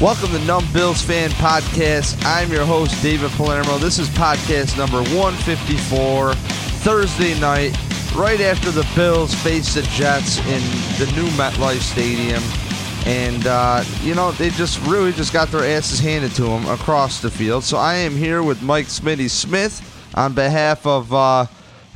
Welcome to Numb Bills Fan Podcast. I'm your host, David Palermo. This is podcast number 154, Thursday night, right after the Bills face the Jets in the new MetLife Stadium. And, uh, you know, they just really just got their asses handed to them across the field. So I am here with Mike Smitty Smith on behalf of uh,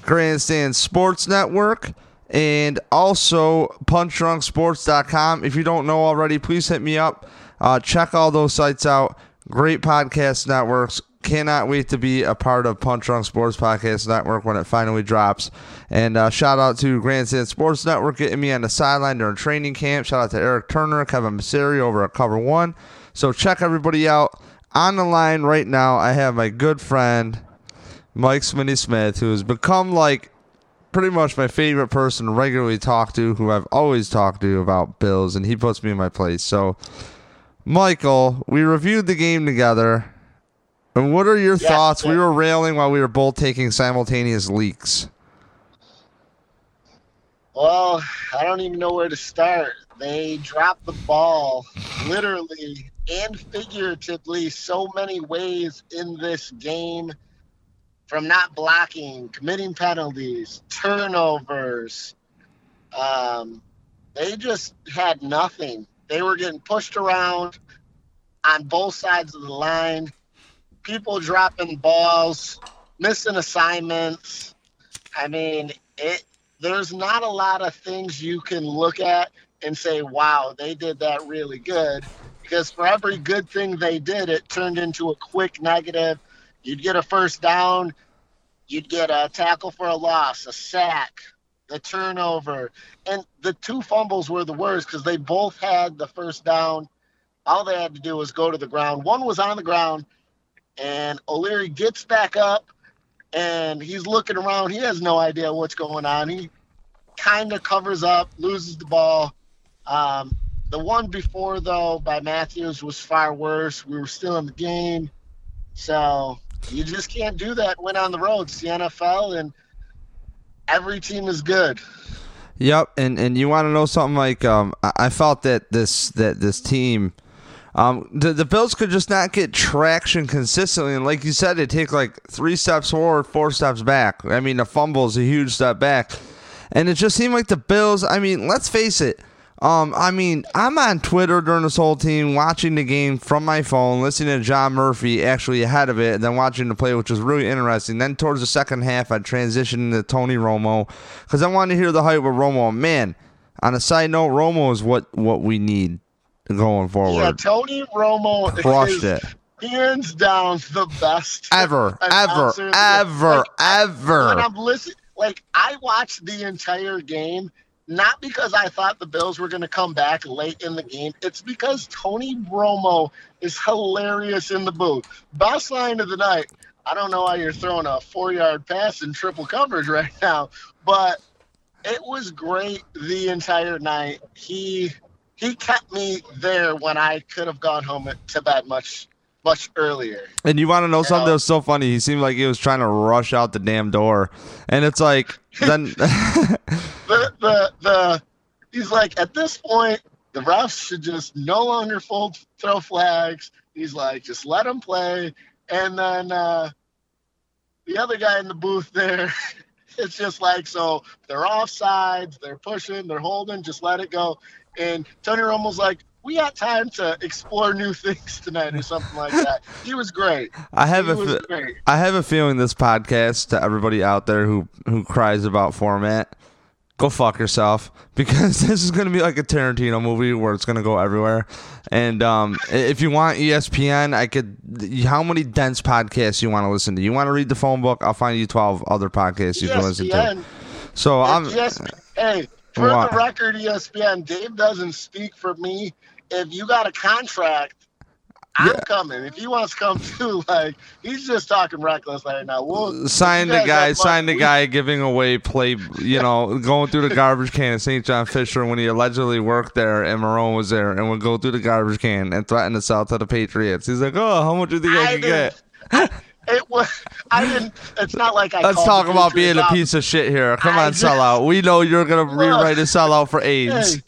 Grandstand Sports Network and also punchdrunksports.com. If you don't know already, please hit me up. Uh, check all those sites out. Great podcast networks. Cannot wait to be a part of Punch Drunk Sports Podcast Network when it finally drops. And uh, shout out to Grandstand Sports Network getting me on the sideline during training camp. Shout out to Eric Turner, Kevin Masseri over at Cover One. So check everybody out. On the line right now, I have my good friend Mike Smitty Smith, who has become like pretty much my favorite person to regularly talk to, who I've always talked to about Bills, and he puts me in my place. So, Michael, we reviewed the game together. And what are your Yes, thoughts? We were railing while we were both taking simultaneous leaks. Well, I don't even know where to start. They dropped the ball literally and figuratively so many ways in this game from not blocking, committing penalties, turnovers. Um, they just had nothing. They were getting pushed around on both sides of the line, people dropping balls, missing assignments. I mean, it there's not a lot of things you can look at and say, wow, they did that really good. Because for every good thing they did, it turned into a quick negative. You'd get a first down, you'd get a tackle for a loss, a sack, the turnover. And the two fumbles were the worst because they both had the first down. All they had to do was go to the ground. One was on the ground, and O'Leary gets back up and he's looking around. He has no idea what's going on. He kind of covers up, loses the ball. Um, the one before, though, by Matthews was far worse. We were still in the game. So you just can't do that when on the road. It's the NFL, and every team is good. Yep, and and you want to know something like um, I, felt that this that this team, um, the the Bills could just not get traction consistently, and like you said, it take like three steps forward, four steps back. I mean, the fumble is a huge step back, and it just seemed like the Bills. I mean, let's face it. Um, I mean, I'm on Twitter during this whole team, watching the game from my phone, listening to John Murphy actually ahead of it, and then watching the play, which was really interesting. Then towards the second half, I transitioned to Tony Romo because I wanted to hear the hype with Romo. Man, on a side note, Romo is what what we need going forward. Yeah, Tony Romo Crushed is it. hands down the best Ever, ever, ever, Like, ever. when I'm listening, like I watched the entire game, not because I thought the Bills were going to come back late in the game. It's because Tony Romo is hilarious in the booth. Best line of the night. I don't know why you're throwing a four-yard pass in triple coverage right now, but it was great the entire night. He he kept me there when I could have gone home to bed much much earlier. And you want to know something Yeah. that was so funny? He seemed like he was trying to rush out the damn door, and it's like then. the the he's like at this point the refs should just no longer fold throw flags. He's like just let them play, and then uh, the other guy in the booth there, it's just like so they're off sides, they're pushing, they're holding, just let it go. And Tony Romo's like. We got time to explore new things tonight, or something like that. He was great. I have He a was fe- great. I have a feeling this podcast to everybody out there who who cries about format, go fuck yourself because this is gonna be like a Tarantino movie where it's gonna go everywhere. And um, if you want ESPN, I could. How many dense podcasts you want to listen to? You want to read the phone book? I'll find you twelve other podcasts you can listen to. ESPN So I'm. Yes, hey, for What? the record, ESPN, Dave doesn't speak for me. If you got a contract, I'm Yeah. coming. If he wants to come too, like he's just talking reckless right now. We'll Sign the guy, sign the guy giving away play, you know, going through the garbage can at St. John Fisher when he allegedly worked there and Marrone was there and would go through the garbage can and threaten to sell to the Patriots. He's like, oh, how much do you think I, I can get? It was. I didn't. It's not like I. Let's talk about being a piece of shit here. Come I on, just- sellout. We know you're gonna Look. rewrite a sellout for. AIDS. Hey,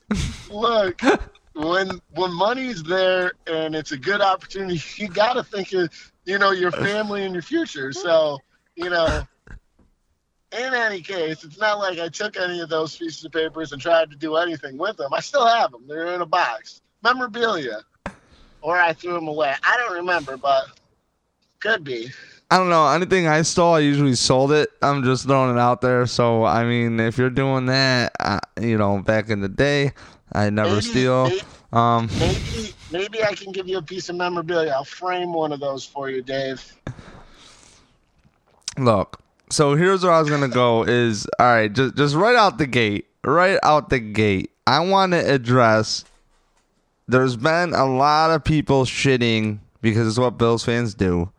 look. When when money's there and it's a good opportunity, you got to think of you know your family and your future. So you know. In any case, it's not like I took any of those pieces of papers and tried to do anything with them. I still have them. They're in a box. Memorabilia. Or I threw them away. I don't remember, but could be. I don't know. Anything I stole, I usually sold it. I'm just throwing it out there. So I mean, if you're doing that, uh, you know, back in the day, I never Maybe- steal. may- Um, Maybe, maybe I can give you a piece of memorabilia. I'll frame one of those for you, Dave. look. So here's where I was gonna go. Is all right. Just just right out the gate. Right out the gate. I want to address. There's been a lot of people shitting because it's what Bills fans do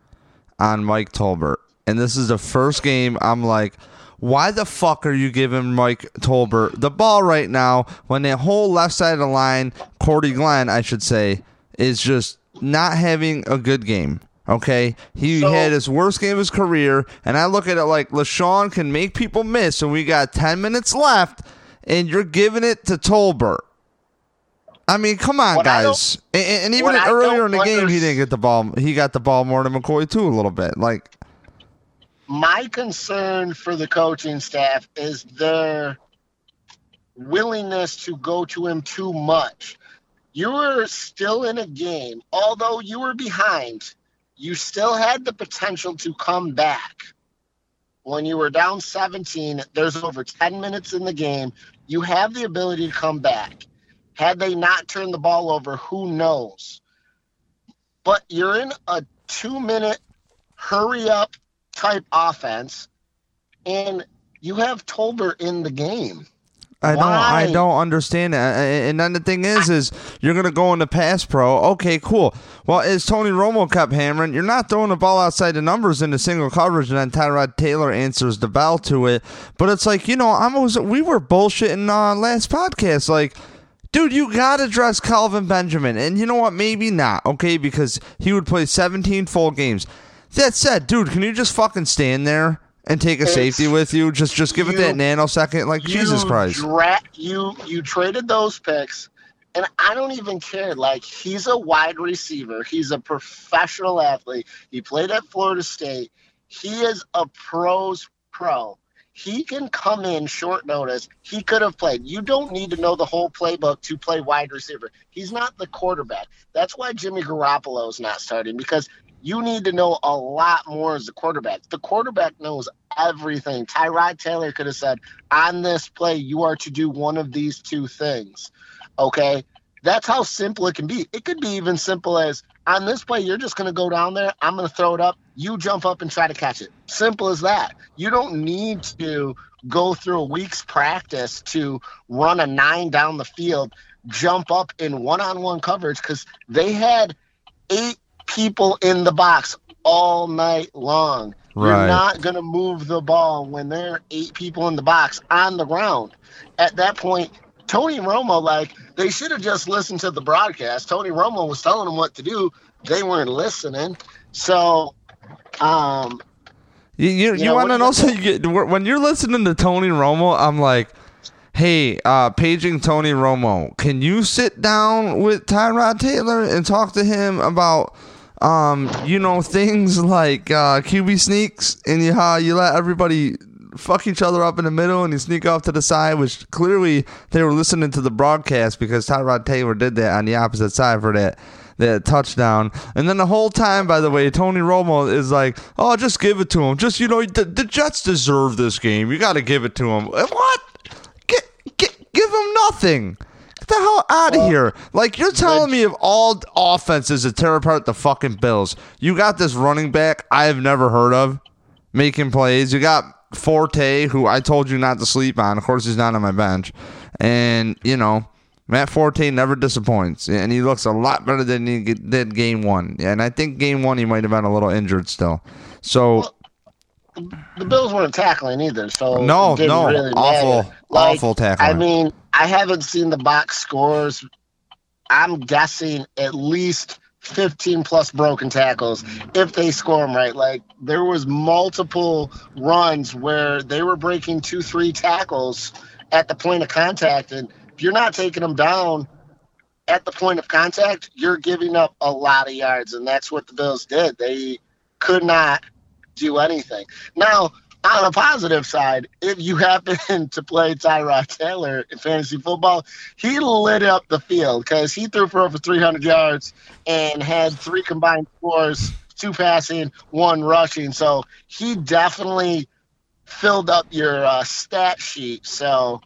on Mike Tolbert, and this is the first game I'm like. Why the fuck are you giving Mike Tolbert the ball right now when that whole left side of the line, Cordy Glenn, I should say, is just not having a good game? Okay, he So- had his worst game of his career, and I look at it like LeSean can make people miss, and we got ten minutes left, and you're giving it to Tolbert. I mean, come on, guys. And, and even earlier in the game, he didn't get the ball. He got the ball more than McCoy too, a little bit. Like, My concern for the coaching staff is their willingness to go to him too much. You were still in a game, although you were behind, you still had the potential to come back. When you were down 17, there's over 10 minutes in the game. You have the ability to come back. Had they not turned the ball over, who knows? But you're in a two minute hurry up type offense, and you have Tolbert in the game. I don't, I don't understand it. And then the thing is, is you're gonna go into pass pro. Okay, cool. Well, as Tony Romo kept hammering, you're not throwing the ball outside the numbers in into single coverage, and then Tyrod Taylor answers the bell to it. But it's like you know, I'm always, we were bullshitting uh, last podcast, like. Dude, you gotta dress Kelvin Benjamin, and you know what? Maybe not, okay? Because he would play 17 full games. That said, dude, can you just fucking stand there and take a It's- safety with you? Just, just give it that nanosecond. Like Jesus Christ. Dra- you you traded those picks, and I don't even care. Like he's a wide receiver. He's a professional athlete. He played at Florida State. He is a pros pro. He can come in short notice. He could have played. You don't need to know the whole playbook to play wide receiver. He's not the quarterback. That's why Jimmy Garoppolo is not starting because you need to know a lot more as a quarterback. The quarterback knows everything. Tyrod Taylor could have said, on this play, you are to do one of these two things. Okay? That's how simple it can be. It could be even simple as on this play, you're just going to go down there. I'm going to throw it up. You jump up and try to catch it. Simple as that. You don't need to go through a week's practice to run a nine down the field, jump up in one on one coverage because they had eight people in the box all night long. Right. You're not going to move the ball when there are eight people in the box on the ground. At that point, Tony Romo, like, they should have just listened to the broadcast. Tony Romo was telling them what to do. They weren't listening. So, um, You you, you know, want to what know is something? You get- When you're listening to Tony Romo, I'm like, hey, uh, paging Tony Romo, can you sit down with Tyrod Taylor and talk to him about, um, you know, things like uh, QB sneaks and you, how you let everybody fuck each other up in the middle and you sneak off to the side, which clearly they were listening to the broadcast because Tyrod Taylor did that on the opposite side for that that touchdown. And then the whole time, by the way, Tony Romo is like, "Oh, just give it to him. Just you know, the, the Jets deserve this game. You got to give it to him." What? Get, get, give him nothing. Get the hell out of here! Like you're telling me of all offenses to tear apart the fucking Bills, you got this running back I've never heard of making plays. You got Forte, who I told you not to sleep on. Of course, he's not on my bench, and you know. Matt Forte never disappoints, and he looks a lot better than he did game one. And I think game one he might have been a little injured still. So the Bills weren't tackling either. So No, no, really awful. Like, awful tackling. I mean, I haven't seen the box scores. I'm guessing at least 15 plus broken tackles if they score them right. Like there was multiple runs where they were breaking two, three tackles at the point of contact, and if you're not taking them down at the point of contact, you're giving up a lot of yards, and that's what the Bills did. They could not do anything. Now, on a positive side, if you happen to play Tyrod Taylor in fantasy football, he lit up the field because he threw for over 300 yards and had three combined scores, two passing, one rushing. So he definitely filled up your uh, stat sheet. So,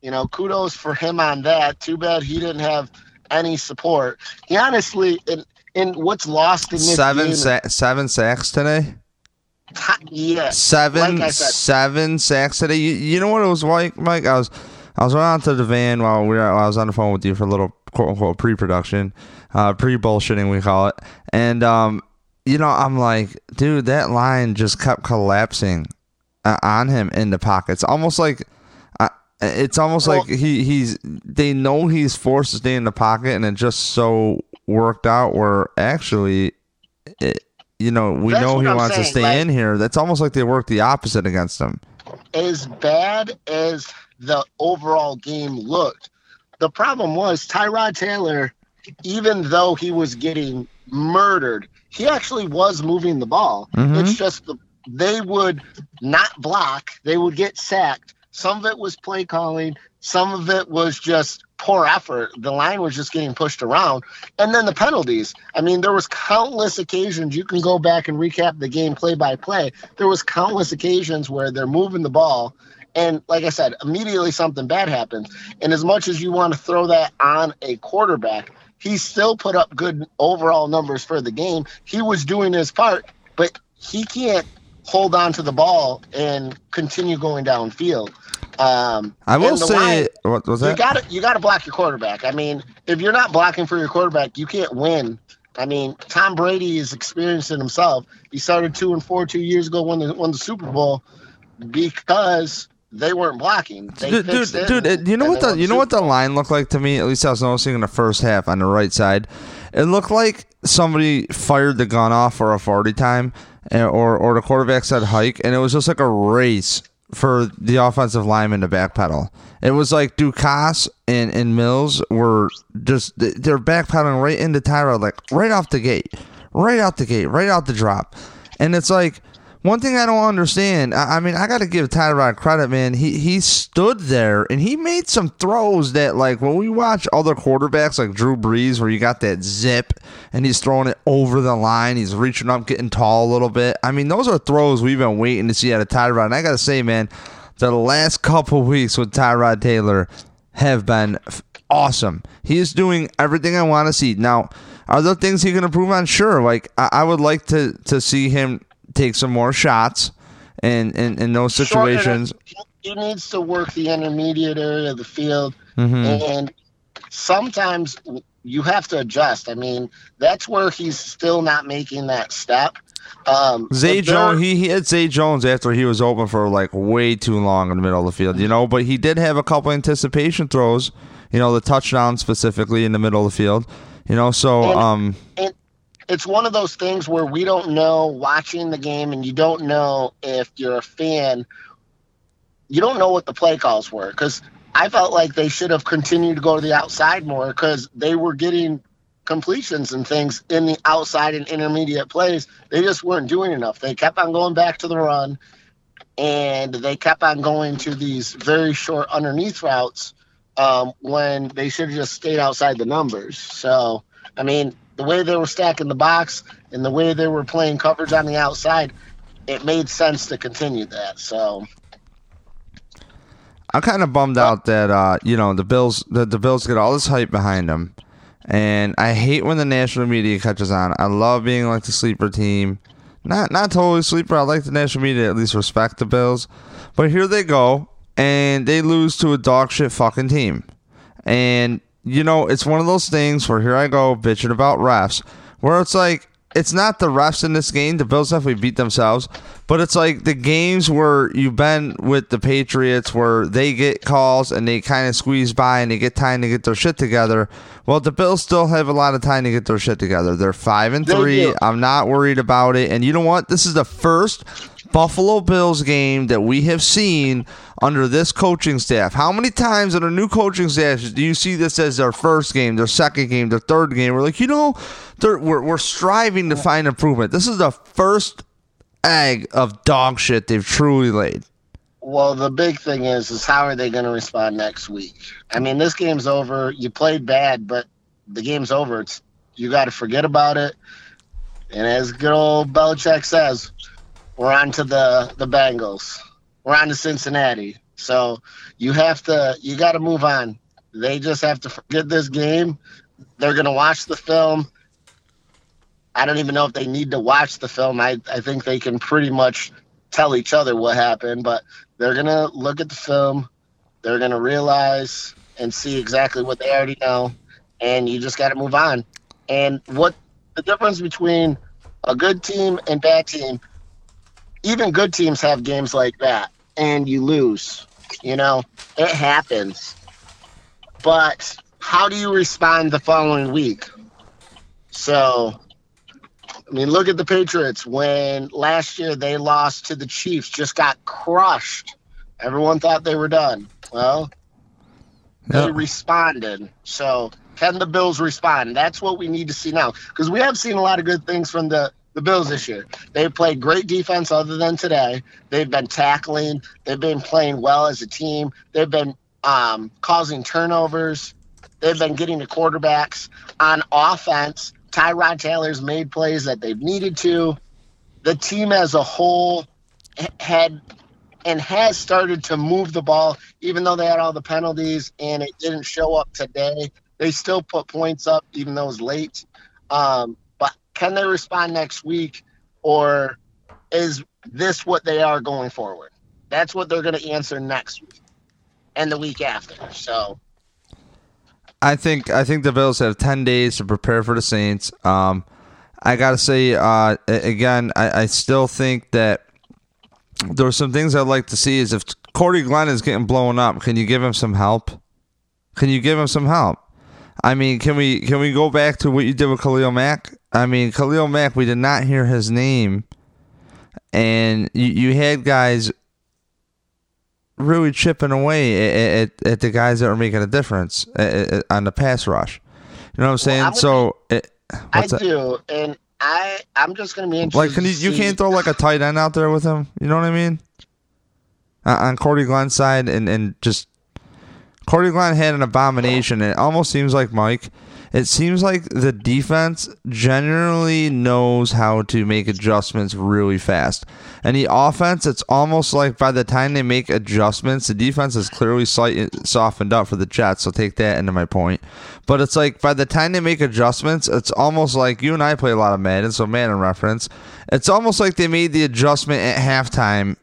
you know, kudos for him on that. Too bad he didn't have any support. He honestly, in, in what's lost in this seven game, sa- seven sacks today. Yes, Seven like seven sacks today. You, you know what it was like, Mike? I was I was running out to the van while we were, I was on the phone with you for a little quote unquote pre production, uh, pre bullshitting we call it, and um, you know I'm like, dude, that line just kept collapsing uh, on him in the pockets, almost like. Uh, it's almost Well- like he, he's they know he's forced to stay in the pocket and it just so worked out where actually it, you know we That's know he I'm wants to stay like- in here that's almost like they worked the opposite against him as bad as the overall game looked, the problem was Tyrod Taylor, even though he was getting murdered, he actually was moving the ball. Mhm. It's just the, they would not block, they would get sacked. Some of it was play calling, some of it was just poor effort. The line was just getting pushed around. And then the penalties. I mean, there was countless occasions you can go back and recap the game play by play. There was countless occasions where they're moving the ball and like I said, immediately something bad happens. And as much as you want to throw that on a quarterback, he still put up good overall numbers for the game. He was doing his part, but he can't hold on to the ball and continue going downfield. Um, i will and say line- what was you that got to you got to block your quarterback. I mean, if you're not blocking for your quarterback, you can't win. I mean, Tom Brady is experiencing himself. He started two and four two years ago, won the won the Super Bowl because they weren't blocking. They dude, dude, dude, uh, you know what they the you know what the line looked like to me? At least I was noticing in the first half on the right side. It looked like somebody fired the gun off for a forty time, uh, or or the quarterback said hike, and it was just like a race for the offensive lineman to backpedal. It was like Ducasse and, and Mills were just they're backpedaling right into Tyrod, like right off the gate, right out the gate, right out the drop, and it's like. One thing I don't understand, I I mean, I got to give Tyrod credit, man. He he stood there and he made some throws that, like, when we watch other quarterbacks like Drew Brees, where you got that zip and he's throwing it over the line, he's reaching up, getting tall a little bit. I mean, those are throws we've been waiting to see out of Tyrod. And I got to say, man, the last couple weeks with Tyrod Taylor have been awesome. He is doing everything I want to see. Now, are there things he can improve on? Sure. Like I, I would like to to see him take some more shots in in, in those situations. He, he needs to work the intermediate area of the field, Mhm. and sometimes you have to adjust. I mean, that's where he's still not making that step. Um, Zay Jones, he, he hit Zay Jones after he was open for like way too long in the middle of the field, you know. But he did have a couple anticipation throws, you know, the touchdown specifically in the middle of the field, you know. So, And- um, it, it's one of those things where we don't know watching the game and you don't know if you're a fan. You don't know what the play calls were because i felt like they should have continued to go to the outside more because they were getting completions and things in the outside and intermediate plays. They just weren't doing enough. They kept on going back to the run and they kept on going to these very short underneath routes um, when they should have just stayed outside the numbers. So i mean the way they were stacking the box and the way they were playing coverage on the outside, it made sense to continue that. So I'm kind of bummed out that uh, you know the Bills the, the Bills get all this hype behind them, and I hate when the national media catches on. I love being like the sleeper team, not not totally sleeper. I like the national media at least respect the Bills, but here they go and they lose to a dog shit fucking team, and you know it's one of those things where here I go bitching about refs, where it's like it's not the refs in this game. The Bills definitely beat themselves, but it's like the games where you've been with the Patriots where they get calls and they kind of squeeze by and they get time to get their shit together. Well, the Bills still have a lot of time to get their shit together. They're five and three. I'm not worried about it. And you know what? This is the first Buffalo Bills game that we have seen under this coaching staff. How many times under new coaching staff do you see this as their first game, their second game, their third game? We're like, you know, we're, we're striving to find improvement. This is the first egg of dog shit they've truly laid. Well, the big thing is, is how are they going to respond next week? I mean, this game's over. You played bad, but the game's over. It's you got to forget about it. And as good old Belichick says, we're on to the the Bengals. We're on to Cincinnati. So you have to you got to move on. They just have to forget this game. They're going to watch the film. I don't even know if they need to watch the film. I, I think they can pretty much tell each other what happened, but they're going to look at the film. They're going to realize and see exactly what they already know. And you just got to move on. And what the difference between a good team and bad team even good teams have games like that and you lose. You know, it happens. But how do you respond the following week? So, I mean, look at the Patriots. When last year they lost to the Chiefs, just got crushed. Everyone thought they were done. Well, they responded. So, can the Bills respond? That's what we need to see now. Because we have seen a lot of good things from the the Bills this year. They've played great defense other than today. They've been tackling. They've been playing well as a team. They've been um, causing turnovers. They've been getting the quarterbacks on offense. Tyrod Taylor's made plays that they've needed to. The team as a whole had and has started to move the ball, even though they had all the penalties and it didn't show up today. They still put points up, even though it was late. Um, can they respond next week, or is this what they are going forward? That's what they're going to answer next week and the week after. So. I think I think the Bills have ten days to prepare for the Saints. Um, I gotta say uh, again, I, I, still think that there's some things I'd like to see. Is if Cordy Glenn is getting blown up, can you give him some help? Can you give him some help? I mean, can we can we go back to what you did with Khalil Mack? I mean, Khalil Mack, we did not hear his name, and you, you had guys really chipping away at, at, at, the guys that were making a difference at, on the pass rush. You know what I'm saying? Well, so it, I that? do, and I I'm just gonna be interested. Like, can you you can't throw like a tight end out there with him? You know what I mean? Uh, on Cordy Glenn's side, and and just Cordy Glenn had an abomination. It almost seems like Mike it seems like the defense generally knows how to make adjustments really fast. And the offense, it's almost like by the time they make adjustments, the defense is clearly slightly softened up for the Jets. So take that into my point. But it's like by the time they make adjustments, it's almost like you and I play a lot of Madden, so Madden reference. It's almost like they made the adjustment at halftime.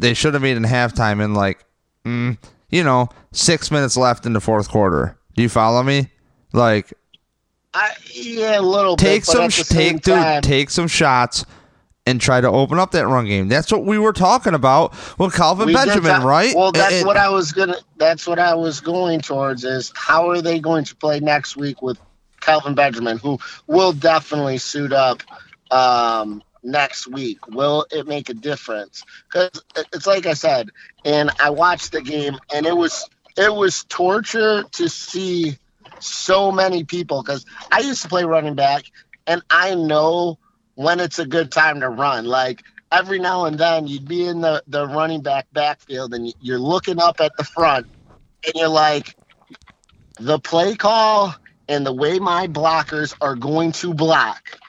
They should have made in halftime in like, mm, you know, six minutes left in the fourth quarter. Do you follow me? Like I, yeah, a little take bit. Some, take dude, take some shots and try to open up that run game. That's what we were talking about with Kelvin we Benjamin, right? Well, that's what I was gonna. That's what I was going towards. Is how are they going to play next week with Kelvin Benjamin, who will definitely suit up um, next week? Will it make a difference? Because it's like I said, and I watched the game, and it was it was torture to see so many people because I used to play running back and I know when it's a good time to run. Like every now and then you'd be in the, the running back backfield and you're looking up at the front and you're like, the play call and the way my blockers are going to block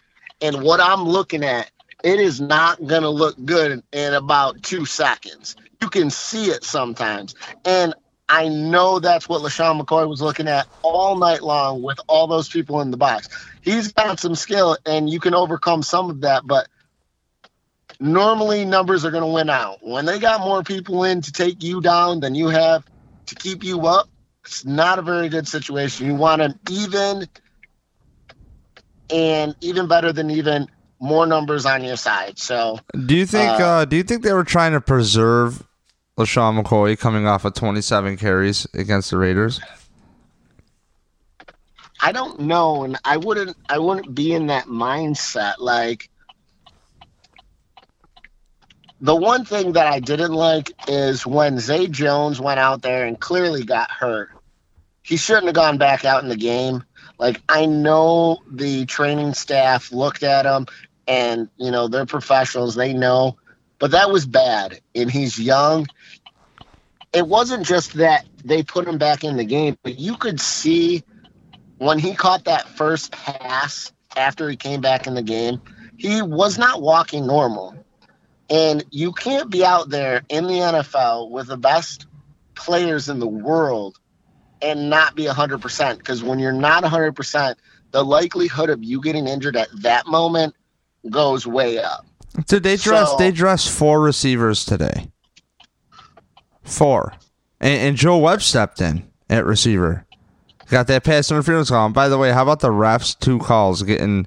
and what I'm looking at, it is not going to look good in about two seconds. You can see it sometimes. And I know that's what LeSean McCoy was looking at all night long with all those people in the box. He's got some skill, and you can overcome some of that, but normally numbers are going to win out. When they got more people in to take you down than you have to keep you up, it's not a very good situation. You want an even and even better than even more numbers on your side. So Do you think? Uh, Uh, do you think they were trying to preserve LeSean McCoy coming off of 27 carries against the Raiders? I don't know, and I wouldn't I wouldn't be in that mindset. Like the one thing that I didn't like is when Zay Jones went out there and clearly got hurt. He shouldn't have gone back out in the game. Like I know the training staff looked at him and you know they're professionals, they know, but that was bad. And he's young. It wasn't just that they put him back in the game, but you could see when he caught that first pass after he came back in the game, he was not walking normal. And you can't be out there in the NFL with the best players in the world and not be 100% because when you're not 100%, the likelihood of you getting injured at that moment goes way up. Dude, they dressed So- they dressed four receivers today. Four, and, and Joe Webb stepped in at receiver. Got that pass interference call. And by the way, how about the refs? Two calls getting.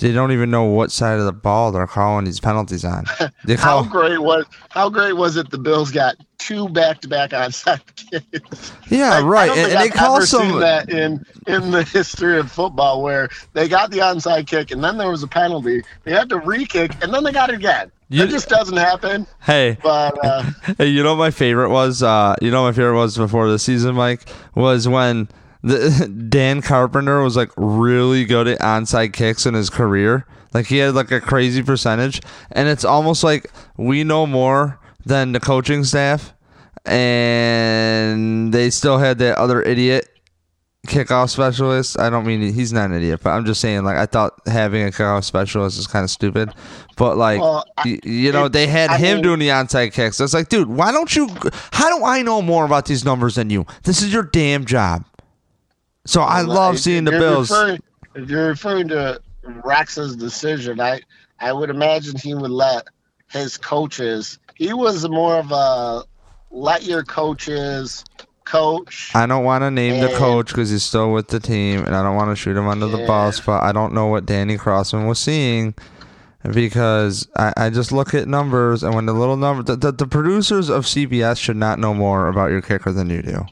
They don't even know what side of the ball they're calling these penalties on. They How great was how great was it the Bills got two back-to-back onside kicks? Yeah, right. And, and they call some. that in in the history of football where they got the onside kick and then there was a penalty. They had to re-kick and then they got it again. You- it just doesn't happen. Hey, But uh, Hey, you know what my favorite was? Uh, you know what my favorite was before the season, Mike, was when the Dan Carpenter was like really good at onside kicks in his career. Like he had like a crazy percentage, and it's almost like we know more than the coaching staff, and they still had that other idiot kickoff specialist. I don't mean he's not an idiot, but I'm just saying like I thought having a kickoff specialist is kind of stupid. But like Well, I- you know, it- they had I him mean- doing the onside kicks. It's like, dude, why don't you? How do I know more about these numbers than you? This is your damn job. So I love if seeing the Bills. referring- if you're referring to Rex's decision, I I would imagine he would let his coaches. He was more of a let your coaches coach. I don't want to name the coach because he's still with the team, and I don't want to shoot him under the bus. But I don't know what Danny Crossman was seeing because I, I just look at numbers, and when the little number, the, the, the producers of CBS should not know more about your kicker than you do.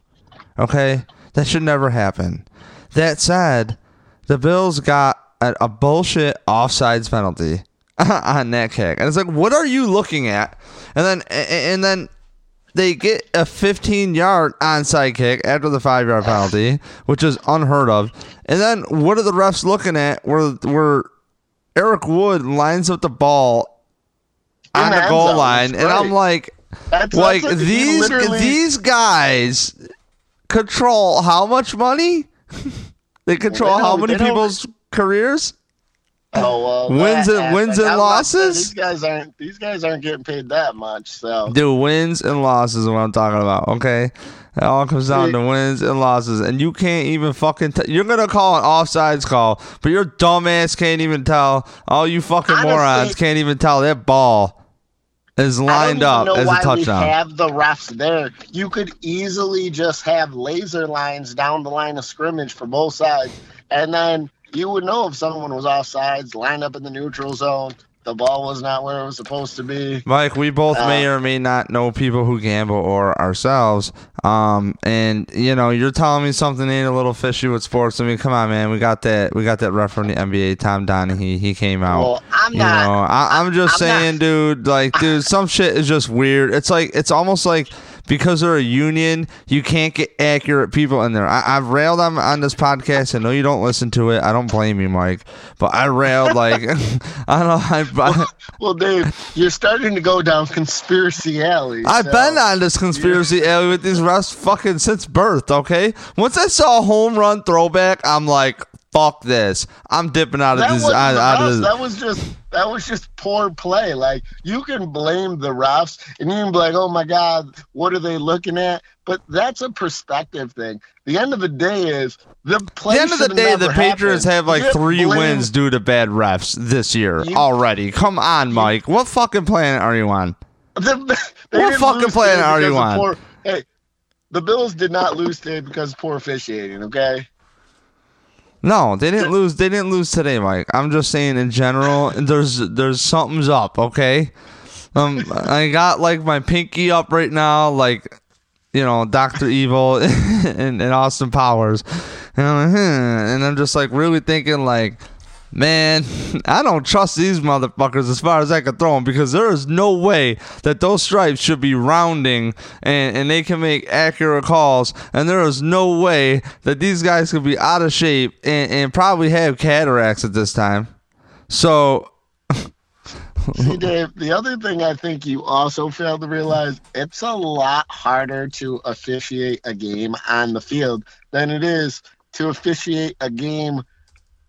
Okay, that should never happen. That said, the Bills got a, a bullshit offsides penalty on that kick, and it's like, what are you looking at? And then and then they get a 15 yard onside kick after the five yard penalty, which is unheard of. And then what are the refs looking at? Where where Eric Wood lines up the ball In on the the goal zone. line, It's and I'm like, That's, like that's he these these guys control how much money? they control They how many people's careers? Oh, well, Wins and- wins and happened. I was about to losses? These guys aren't. These guys aren't getting paid that much. So Dude, wins and losses is what I'm talking about. Okay, it all comes down to wins and losses, and you can't even fucking. T- you're gonna call an offsides call, but your dumbass can't even tell. All you fucking Honestly- morons can't even tell that ball is lined up as a touchdown. Have the refs there. You could easily just have laser lines down the line of scrimmage for both sides, and then you would know if someone was offsides, lined up in the neutral zone. The ball was not where it was supposed to be. Mike, we both Uh, may or may not know people who gamble or ourselves. Um, and you know, you're telling me something ain't a little fishy with sports. I mean, come on, man. We got that. We got that ref from the NBA, Tom Donahue. He came out. Well, I'm you not. know, I, I'm just I'm not- saying, dude. Like, dude, some shit is just weird. It's like it's almost like because they're a union, you can't get accurate people in there. I, I've railed on on this podcast. I know you don't listen to it. I don't blame you, Mike. But I railed like I don't know. I, I, Well, Dave, you're starting to go down conspiracy alley. I've been on this conspiracy alley with these refs fucking since birth, okay? Once I saw a home run throwback, I'm like, fuck this. I'm dipping out of That this. Out, out of this. That was just that was just poor play. Like you can blame the refs and you can be like, "Oh my God, what are they looking at?" But that's a perspective thing. The end of the day is the play. The end of the day, the Patriots have like You three blame- wins due to bad refs this year You- already. Come on, Mike. What fucking planet are you on? The, What fucking planet are you on? Poor, hey, the Bills did not lose today because of poor officiating. Okay. No, they didn't lose. They didn't lose today, Mike. I'm just saying in general. There's there's something's up. Okay. Um, I got like my pinky up right now, like you know, Doctor Evil and, and Austin Powers, and I'm, like, hmm. and I'm just like really thinking like man, I don't trust these motherfuckers as far as I can throw them because there is no way that those stripes should be rounding and, and they can make accurate calls. And there is no way that these guys could be out of shape and, and probably have cataracts at this time. So. See, Dave, the other thing I think you also fail to realize it's a lot harder to officiate a game on the field than it is to officiate a game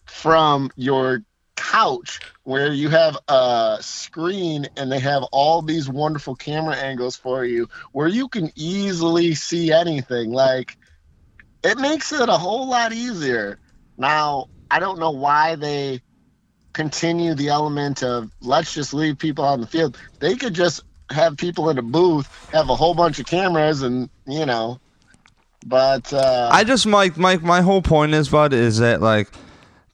from your couch where you have a screen and they have all these wonderful camera angles for you where you can easily see anything. Like it makes it a whole lot easier. Now i don't know why they continue the element of let's just leave people on the field. They could just have people in a booth have a whole bunch of cameras and you know but uh i just mike mike my whole point is bud is that like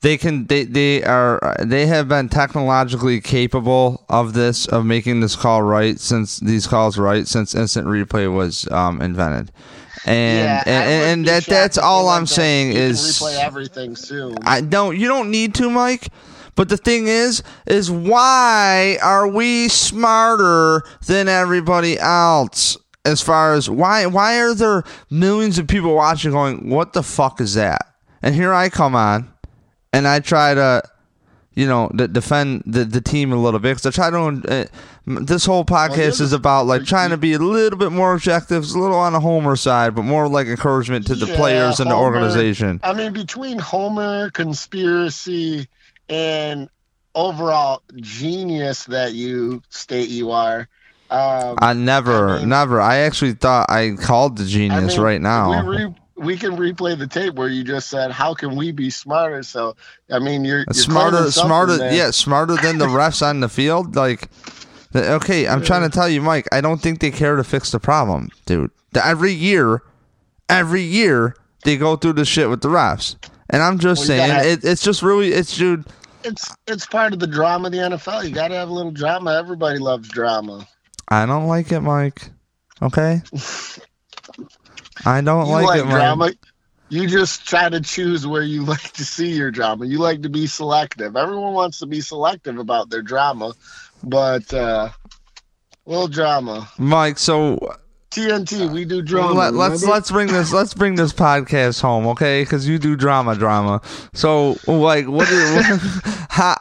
they can they they are they have been technologically capable of this of making this call right since these calls right since instant replay was um, invented. And yeah, and, and, and that that's all I'm saying is replay everything soon. I don't you don't need to Mike but the thing is is why are we smarter than everybody else as far as why why are there millions of people watching going what the fuck is that? And here I come on and I try to, you know, d- defend the, the team a little bit because I try to. Uh, this whole podcast well, is about like trying to be a little bit more objective, a little on the Homer side, but more like encouragement to the yeah, players and Homer, the organization. I mean, between Homer conspiracy and overall genius that you state you are. Um, I never, I mean, never. I actually thought I called the genius I mean, right now. We, re- we can replay the tape where you just said, "How can we be smarter?" So, I mean, you're, you're smarter, smarter, there. yeah, smarter than the refs on the field. Like, okay, I'm yeah. trying to tell you, Mike. I don't think they care to fix the problem, dude. Every year, every year they go through the shit with the refs, and I'm just well, saying, gotta, it, it's just really, it's dude. It's it's part of the drama of the NFL. You got to have a little drama. Everybody loves drama. I don't like it, Mike. Okay. I don't like, like it, drama. Man. You just try to choose where you like to see your drama. You like to be selective. Everyone wants to be selective about their drama, but uh little drama. Mike, so TNT, we do drama. Let, us let's, let's bring this let's bring this podcast home, okay? Because you do drama, drama. So like, what? Is, how,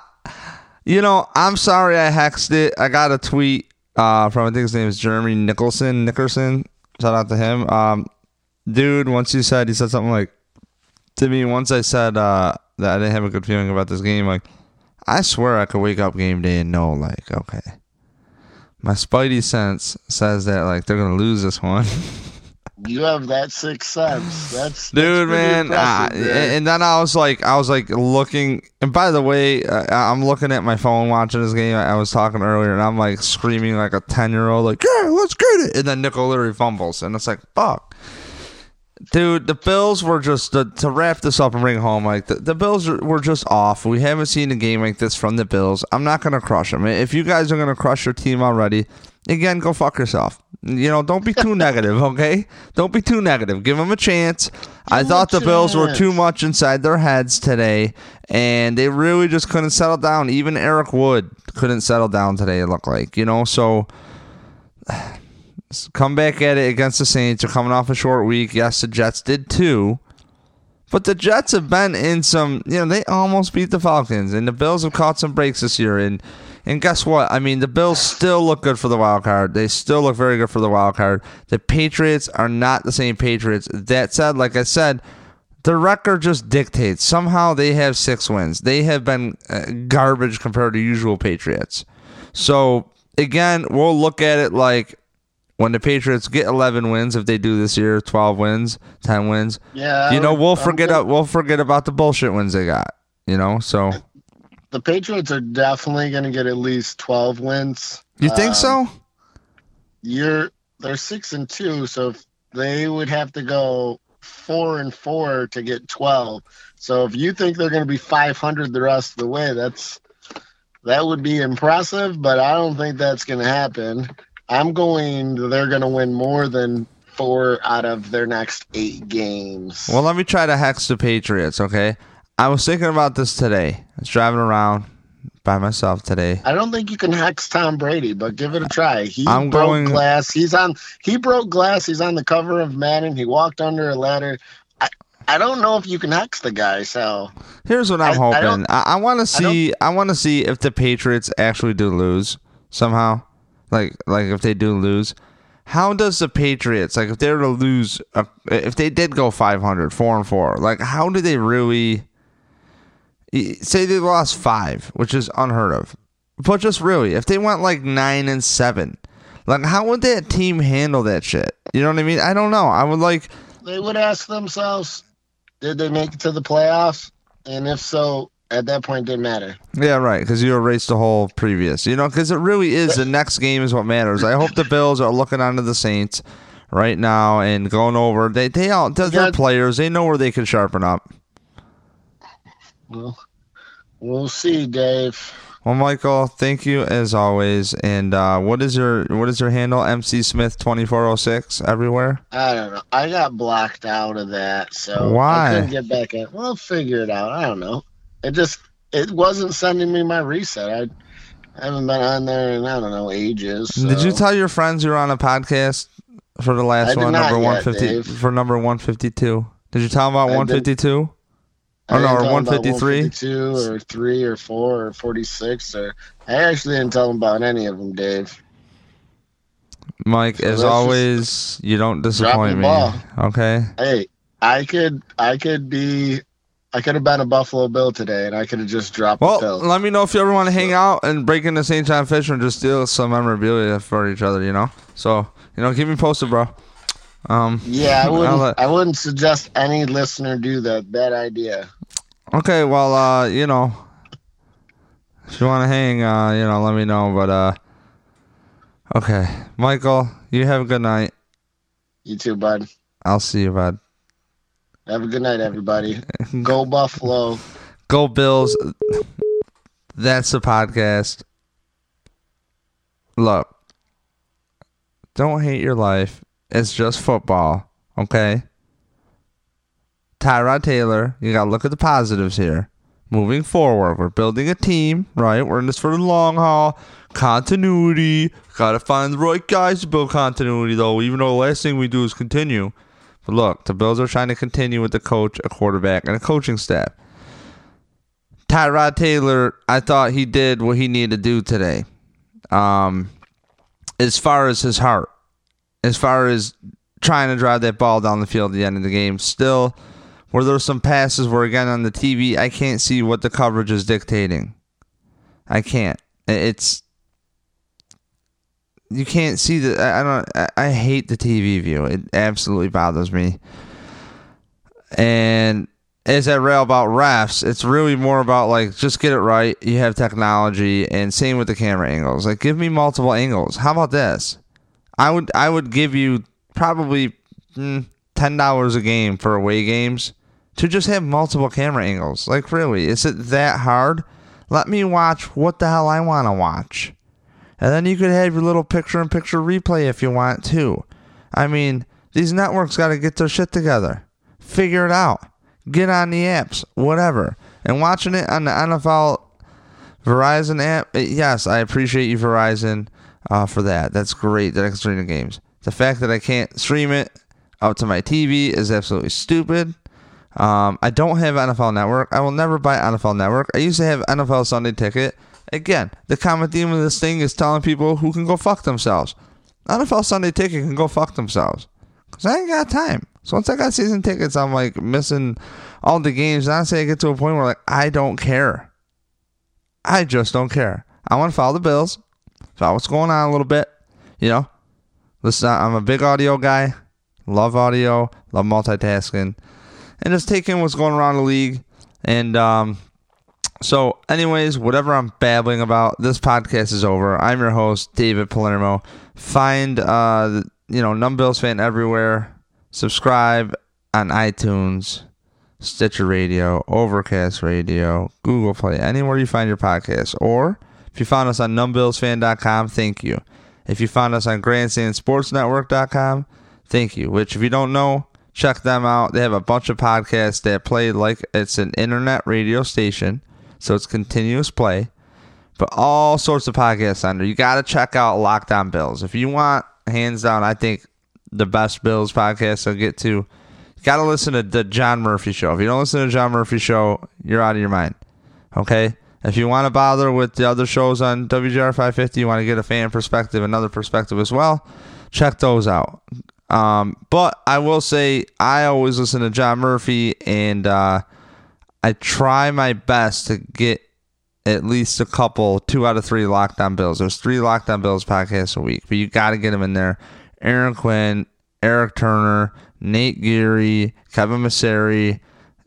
you know, I'm sorry I hexed it. I got a tweet uh, from I think his name is Jeremy Nicholson. Nickerson. Shout out to him. Um, dude, once you said he said something like to me once I said uh, that I didn't have a good feeling about this game, like I swear I could wake up game day and know like, okay. My spidey sense says that like they're gonna lose this one. you have that sixth sense. That's dude, that's man. Uh, and then I was like, I was like looking. And by the way, uh, I'm looking at my phone watching this game. I was talking earlier, and I'm like screaming like a ten year old, like, "Yeah, let's get it!" And then Nickel literally fumbles, and it's like, "Fuck." Dude, the Bills were just to, to wrap this up and bring home. Like the, the Bills were just off. We haven't seen a game like this from the Bills. I'm not gonna crush them. If you guys are gonna crush your team already, again, go fuck yourself. You know, don't be too negative, okay? Don't be too negative. Give them a chance. Give I thought the chance. Bills were too much inside their heads today, and they really just couldn't settle down. Even Eric Wood couldn't settle down today. It looked like, you know. So come back at it against the Saints. You're coming off a short week. Yes, the Jets did too. But the Jets have been in some, you know, they almost beat the Falcons, and the Bills have caught some breaks this year. And and guess what? I mean, the Bills still look good for the wild card. They still look very good for the wild card. The Patriots are not the same Patriots. That said, like I said, the record just dictates. Somehow they have six wins. They have been uh, garbage compared to usual Patriots. So again, we'll look at it like when the Patriots get 11 wins, if they do this year, 12 wins, 10 wins. Yeah, you know, we'll forget about, we'll forget about the bullshit wins they got. You know, so the Patriots are definitely going to get at least 12 wins. You think um, so? You're they're 6 and 2, so they would have to go four and four to get 12. So if you think they're going to be 500 the rest of the way, that's that would be impressive, but I don't think that's going to happen. I'm going they're going to win more than four out of their next eight games. Well, let me try to hex the Patriots, okay? I was thinking about this today. I was driving around by myself today. I don't think you can hex Tom Brady, but give it a try. He I'm broke going- glass. He's on. He broke glass. He's on the cover of Madden. He walked under a ladder. I, I don't know if you can hex the guy. So Here's what I'm I- I hoping. don't- I, I want to I see. I, want to see if the Patriots actually do lose somehow. Like, like if they do lose, how does the Patriots like if they were to lose? Uh, if they did go 500, four and four, like how do they really? Say they lost five, which is unheard of. But just really, if they went like nine and seven, like how would that team handle that shit? You know what I mean? I don't know. I would like. they would ask themselves, did they make it to the playoffs? And if so, at that point, it didn't matter. Yeah, right. Because you erased the whole previous. You know, because it really is the next game is what matters. I hope the Bills are looking onto the Saints right now and going over. They they all they're, players. They know where they can sharpen up. Well, we'll see, Dave. Well, Michael, thank you as always. And uh, what is your what is your handle? MC Smith twenty four oh six everywhere. I don't know. I got blocked out of that, so Why? I couldn't get back in. Well, figure it out. I don't know. It just it wasn't sending me my reset. I, I haven't been on there in I don't know ages. Did you tell your friends you were on a podcast for the last one, number one fifty for number one fifty two? Did you tell them about one fifty two? Oh no, or one fifty three, one about fifty three. 152 or three or four or forty six or I actually didn't tell them about any of them, Dave. Mike, So as always, you don't disappoint me. ball. Okay. Hey, I could I could be I could have been a Buffalo Bill today, and I could have just dropped Well, the pill. let me know if you ever want to hang out and break into St. John Fisher and just steal some memorabilia for each other, you know? So, you know, keep me posted, bro. Um, Yeah, I wouldn't. let- I wouldn't suggest any listener do that. Bad idea. okay, well, uh, you know, if you want to hang, uh, you know, let me know. But, uh, okay. Michael, you have a good night. You too, bud. I'll see you, bud. Have a good night, everybody. Go Buffalo. Go Bills. That's the podcast. Look, don't hate your life. It's just football, okay? Tyrod Taylor, you got to look at the positives here. Moving forward, we're building a team, right? We're in this for the long haul. Continuity. Got to find the right guys to build continuity, though, even though the last thing we do is continue. But look, the Bills are trying to continue with the coach, a quarterback, and a coaching staff. Tyrod Taylor, I thought he did what he needed to do today. Um, as far as his heart, as far as trying to drive that ball down the field at the end of the game, still, where there were some passes where again on the TV, I can't see what the coverage is dictating. I can't. It's you can't see the. I don't. I, I hate the TV view. It absolutely bothers me. And as I rail about refs, it's really more about like just get it right. You have technology, and same with the camera angles. Like give me multiple angles. How about this? I would I would give you probably mm, ten dollars a game for away games to just have multiple camera angles. Like really, is it that hard? Let me watch what the hell I want to watch. And then you could have your little picture in picture replay if you want to. I mean, these networks got to get their shit together. Figure it out. Get on the apps, whatever. And watching it on the NFL Verizon app, eh, yes, I appreciate you, Verizon, uh, for that. That's great that I can stream the games. The fact that I can't stream it up to my TV is absolutely stupid. Um, I don't have NFL Network. I will never buy NFL Network. I used to have NFL Sunday Ticket. Again, the common theme of this thing is telling people who can go fuck themselves. NFL Sunday Ticket can go fuck themselves. Because I ain't got time. So once I got season tickets, I'm like missing all the games. And honestly, I get to a point where like I don't care. I just don't care. I want to follow the Bills, follow what's going on a little bit. You know, listen. I'm a big audio guy. Love audio. Love multitasking, and just taking what's going around the league. And um, so, anyways, whatever I'm babbling about, this podcast is over. I'm your host, David Palermo. Find uh, you know, Numb Bills fan everywhere. Subscribe on iTunes, Stitcher Radio, Overcast Radio, Google Play, anywhere you find your podcast. Or if you found us on numbillsfan.com, thank you. If you found us on grandstandsportsnetwork.com, thank you. Which, if you don't know, check them out. They have a bunch of podcasts that play like it's an internet radio station, so it's continuous play. But all sorts of podcasts under. You got to check out Locked On Bills. If you want, hands down, I think the best Bills podcast I'll get to. You got to listen to the John Murphy show. If you don't listen to the John Murphy show, you're out of your mind. Okay? If you want to bother with the other shows on WGR 550, you want to get a fan perspective, another perspective as well, check those out. Um, but I will say, I always listen to John Murphy, and uh, I try my best to get at least a couple, two out of three Locked On Bills. There's three Locked On Bills podcasts a week, but you got to get them in there. Aaron Quinn, Eric Turner, Nate Geary, Kevin Masseri.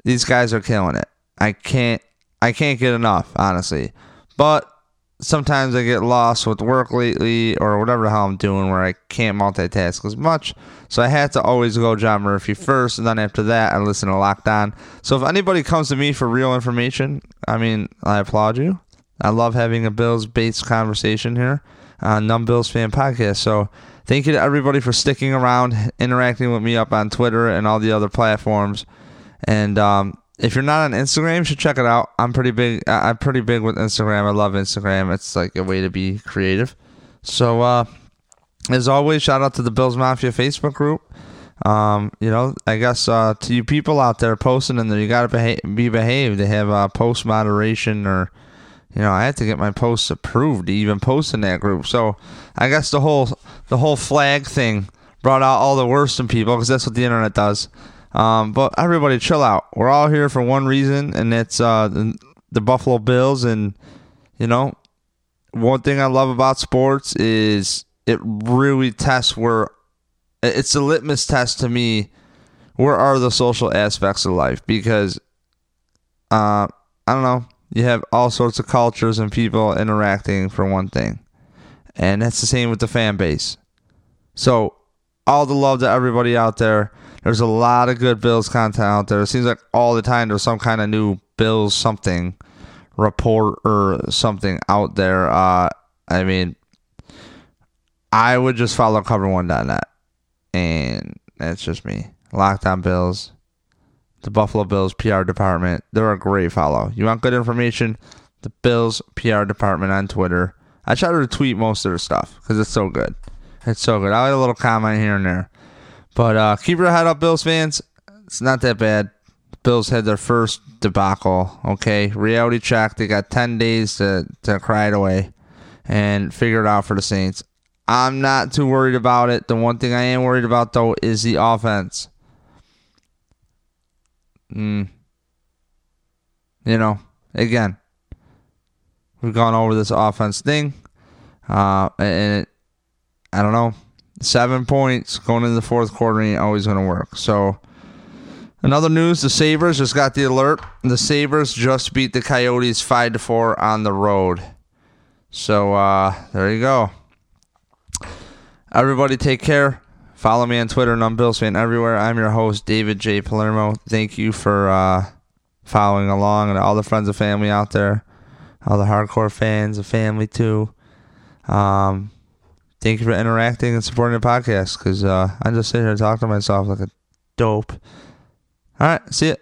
These guys are killing it. I can't I can't get enough, honestly. But sometimes I get lost with work lately or whatever the hell I'm doing where I can't multitask as much. So I had to always go John Murphy first, and then after that, I listen to Locked On. So if anybody comes to me for real information, I mean, I applaud you. I love having a Bills based conversation here on Numb Bills Fan Podcast. So thank you to everybody for sticking around, interacting with me up on Twitter and all the other platforms. And um, if you're not on Instagram, you should check it out. I'm pretty big. I'm pretty big with Instagram. I love Instagram. It's like a way to be creative. So, uh, as always, shout out to the Bills Mafia Facebook group. Um, you know, I guess uh, to you people out there posting in there, you gotta be behaved. They have uh, post moderation, or you know, I had to get my posts approved to even post in that group. So, I guess the whole the whole flag thing brought out all the worst in people because that's what the internet does. Um, but everybody, chill out. We're all here for one reason, and it's uh, the, the Buffalo Bills. And you know, one thing I love about sports is it really tests where it's a litmus test to me. Where are the social aspects of life? Because uh, I don't know. You have all sorts of cultures and people interacting for one thing, and that's the same with the fan base. So, all the love to everybody out there there's a lot of good Bills content out there. It seems like all the time there's some kind of new Bills something report or something out there. Uh, I mean, I would just follow cover1.net. And that's just me. Locked On Bills, the Buffalo Bills PR department. They're a great follow. You want good information? The Bills PR department on Twitter. I try to retweet most of their stuff because it's so good. It's so good. I like a little comment here and there. But uh, keep your head up, Bills fans. It's not that bad. Bills had their first debacle. Okay, reality check. They got ten days to to cry it away and figure it out for the Saints. I'm not too worried about it. The one thing I am worried about though is the offense. Mm. You know, again, we've gone over this offense thing, uh, and it, I don't know seven points going into the fourth quarter ain't always going to work. So, another news: the Sabres just got the alert. The Sabres just beat the Coyotes five to four on the road. So uh, there you go. Everybody, take care. Follow me on Twitter and I'm Bills fan everywhere. I'm your host, David J. Palermo. Thank you for uh, following along and all the friends and family out there, all the hardcore fans, the family too. Um, thank you for interacting and supporting the podcast because uh, I just sit here and talk to myself like a dope. All right, see you.